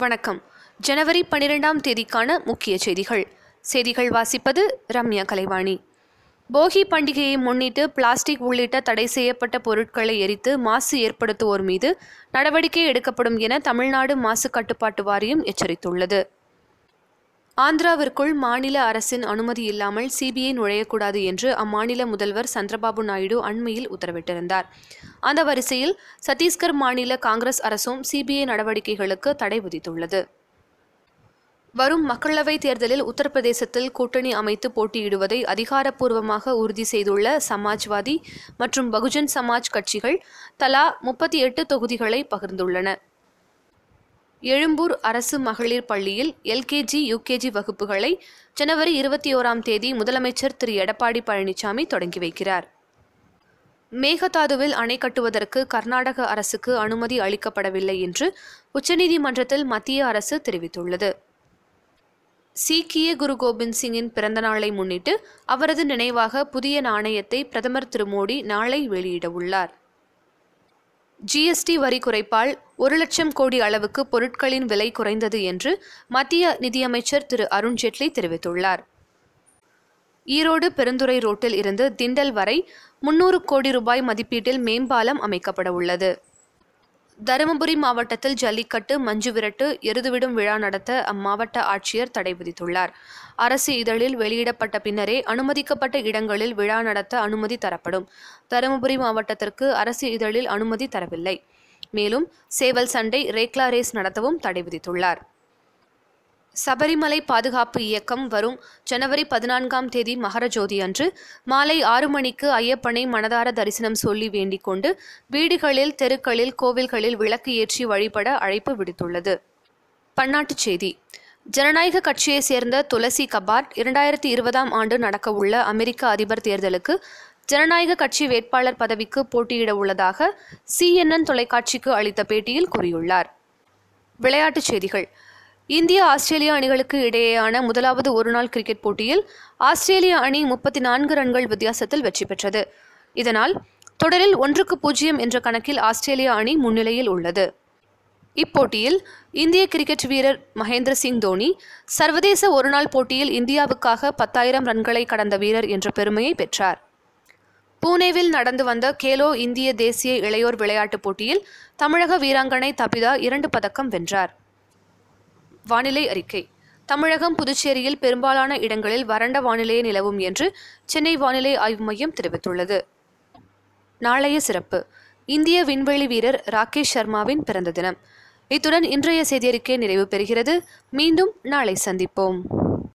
வணக்கம். ஜனவரி பன்னிரெண்டாம் தேதிக்கான முக்கிய செய்திகள். செய்திகள் வாசிப்பது ரம்யா கலைவாணி. போகி பண்டிகையை முன்னிட்டு பிளாஸ்டிக் உள்ளிட்ட தடை செய்யப்பட்ட பொருட்களை எரித்து மாசு ஏற்படுத்துவோர் மீது நடவடிக்கை எடுக்கப்படும் என தமிழ்நாடு மாசு கட்டுப்பாட்டு வாரியம் எச்சரித்துள்ளது. ஆந்திராவிற்குள் மாநில அரசின் அனுமதி இல்லாமல் சிபிஐ நுழையக்கூடாது என்று அம்மாநில முதல்வர் சந்திரபாபு நாயுடு அண்மையில் உத்தரவிட்டிருந்தார். அந்த வரிசையில் சத்தீஸ்கர் மாநில காங்கிரஸ் அரசும் சிபிஐ நடவடிக்கைகளுக்கு தடை விதித்துள்ளது. வரும் மக்களவைத் தேர்தலில் உத்தரப்பிரதேசத்தில் கூட்டணி அமைத்து போட்டியிடுவதை அதிகாரப்பூர்வமாக உறுதி செய்துள்ள சமாஜ்வாதி மற்றும் பகுஜன் சமாஜ் கட்சிகள் தலா முப்பத்தி எட்டு தொகுதிகளை பகிர்ந்துள்ளன. எழும்பூர் அரசு மகளிர் பள்ளியில் எல்கேஜி யுகேஜி வகுப்புகளை ஜனவரி இருபத்தி ஓராம் தேதி முதலமைச்சர் திரு. எடப்பாடி பழனிசாமி தொடங்கி வைக்கிறார். மேகதாதுவில் அணை கட்டுவதற்கு கர்நாடக அரசுக்கு அனுமதி அளிக்கப்படவில்லை என்று உச்சநீதிமன்றத்தில் மத்திய அரசு தெரிவித்துள்ளது. சீக்கிய குரு கோபிந்த் சிங்கின் பிறந்தநாளை முன்னிட்டு அவரது நினைவாக புதிய நாணயத்தை பிரதமர் திரு. மோடி நாளை வெளியிடவுள்ளார் ஜிஎஸ்டி வரி குறைப்பால் ஒரு லட்சம் கோடி அளவுக்கு பொருட்களின் விலை குறைந்தது என்று மத்திய நிதியமைச்சர் திரு அருண்ஜேட்லி தெரிவித்துள்ளார். ஈரோடு பெருந்துறை ரோட்டில் இருந்து திண்டல் வரை முன்னூறு கோடி ரூபாய் மதிப்பீட்டில் மேம்பாலம் அமைக்கப்பட உள்ளது தருமபுரி மாவட்டத்தில் ஜல்லிக்கட்டு மஞ்சு விரட்டு எருதுவிடும் விழா நடத்த அம்மாவட்ட ஆட்சியர் தடை விதித்துள்ளார். அரசு இதழில் வெளியிடப்பட்ட பின்னரே அனுமதிக்கப்பட்ட இடங்களில் விழா நடத்த அனுமதி தரப்படும். தருமபுரி மாவட்டத்திற்கு அரசு இதழில் அனுமதி தரவில்லை. மேலும் சேவல் சண்டை ரேக்லா ரேஸ் நடத்தவும் தடை விதித்துள்ளார். சபரிமலை பாதுகாப்பு இயக்கம் வரும் ஜனவரி பதினான்காம் தேதி மகரஜோதி அன்று மாலை ஆறு மணிக்கு ஐயப்பனை மனதார தரிசனம் சொல்லி வேண்டிக் கொண்டு வீடுகளில் தெருக்களில் கோவில்களில் விளக்கு ஏற்றி வழிபட அழைப்பு விடுத்துள்ளது. பன்னாட்டுச் செய்தி. ஜனநாயக கட்சியைச் சேர்ந்த துளசி கபாட் இரண்டாயிரத்தி இருபதாம் ஆண்டு நடக்கவுள்ள அமெரிக்க அதிபர் தேர்தலுக்கு ஜனநாயக கட்சி வேட்பாளர் பதவிக்கு போட்டியிட உள்ளதாக சிஎன்என் தொலைக்காட்சிக்கு அளித்த பேட்டியில் கூறியுள்ளார். விளையாட்டுச் செய்திகள். இந்திய ஆஸ்திரேலிய அணிகளுக்கு இடையேயான முதலாவது ஒருநாள் கிரிக்கெட் போட்டியில் ஆஸ்திரேலிய அணி முப்பத்தி நான்கு ரன்கள் வித்தியாசத்தில் வெற்றி பெற்றது. இதனால் தொடரில் ஒன்றுக்கு பூஜ்ஜியம் என்ற கணக்கில் ஆஸ்திரேலிய அணி முன்னிலையில் உள்ளது. இப்போட்டியில் இந்திய கிரிக்கெட் வீரர் மகேந்திர சிங் தோனி சர்வதேச ஒருநாள் போட்டியில் இந்தியாவுக்காக பத்தாயிரம் ரன்களை கடந்த வீரர் என்ற பெருமையை பெற்றார். பூனேவில் நடந்து வந்த கேலோ இந்திய தேசிய இளையோர் விளையாட்டுப் போட்டியில் தமிழக வீராங்கனை தபிதா இரண்டு பதக்கம் வென்றார். வானிலை அறிக்கை. தமிழகம் புதுச்சேரியில் பெரும்பாலான இடங்களில் வறண்ட வானிலையே நிலவும் என்று சென்னை வானிலை ஆய்வு மையம் தெரிவித்துள்ளது. நாளைய சிறப்பு. இந்திய விண்வெளி வீரர் ராகேஷ் சர்மாவின் பிறந்த தினம். இத்துடன் இன்றைய செய்தியறிக்கை நிறைவு பெறுகிறது. மீண்டும் நாளை சந்திப்போம்.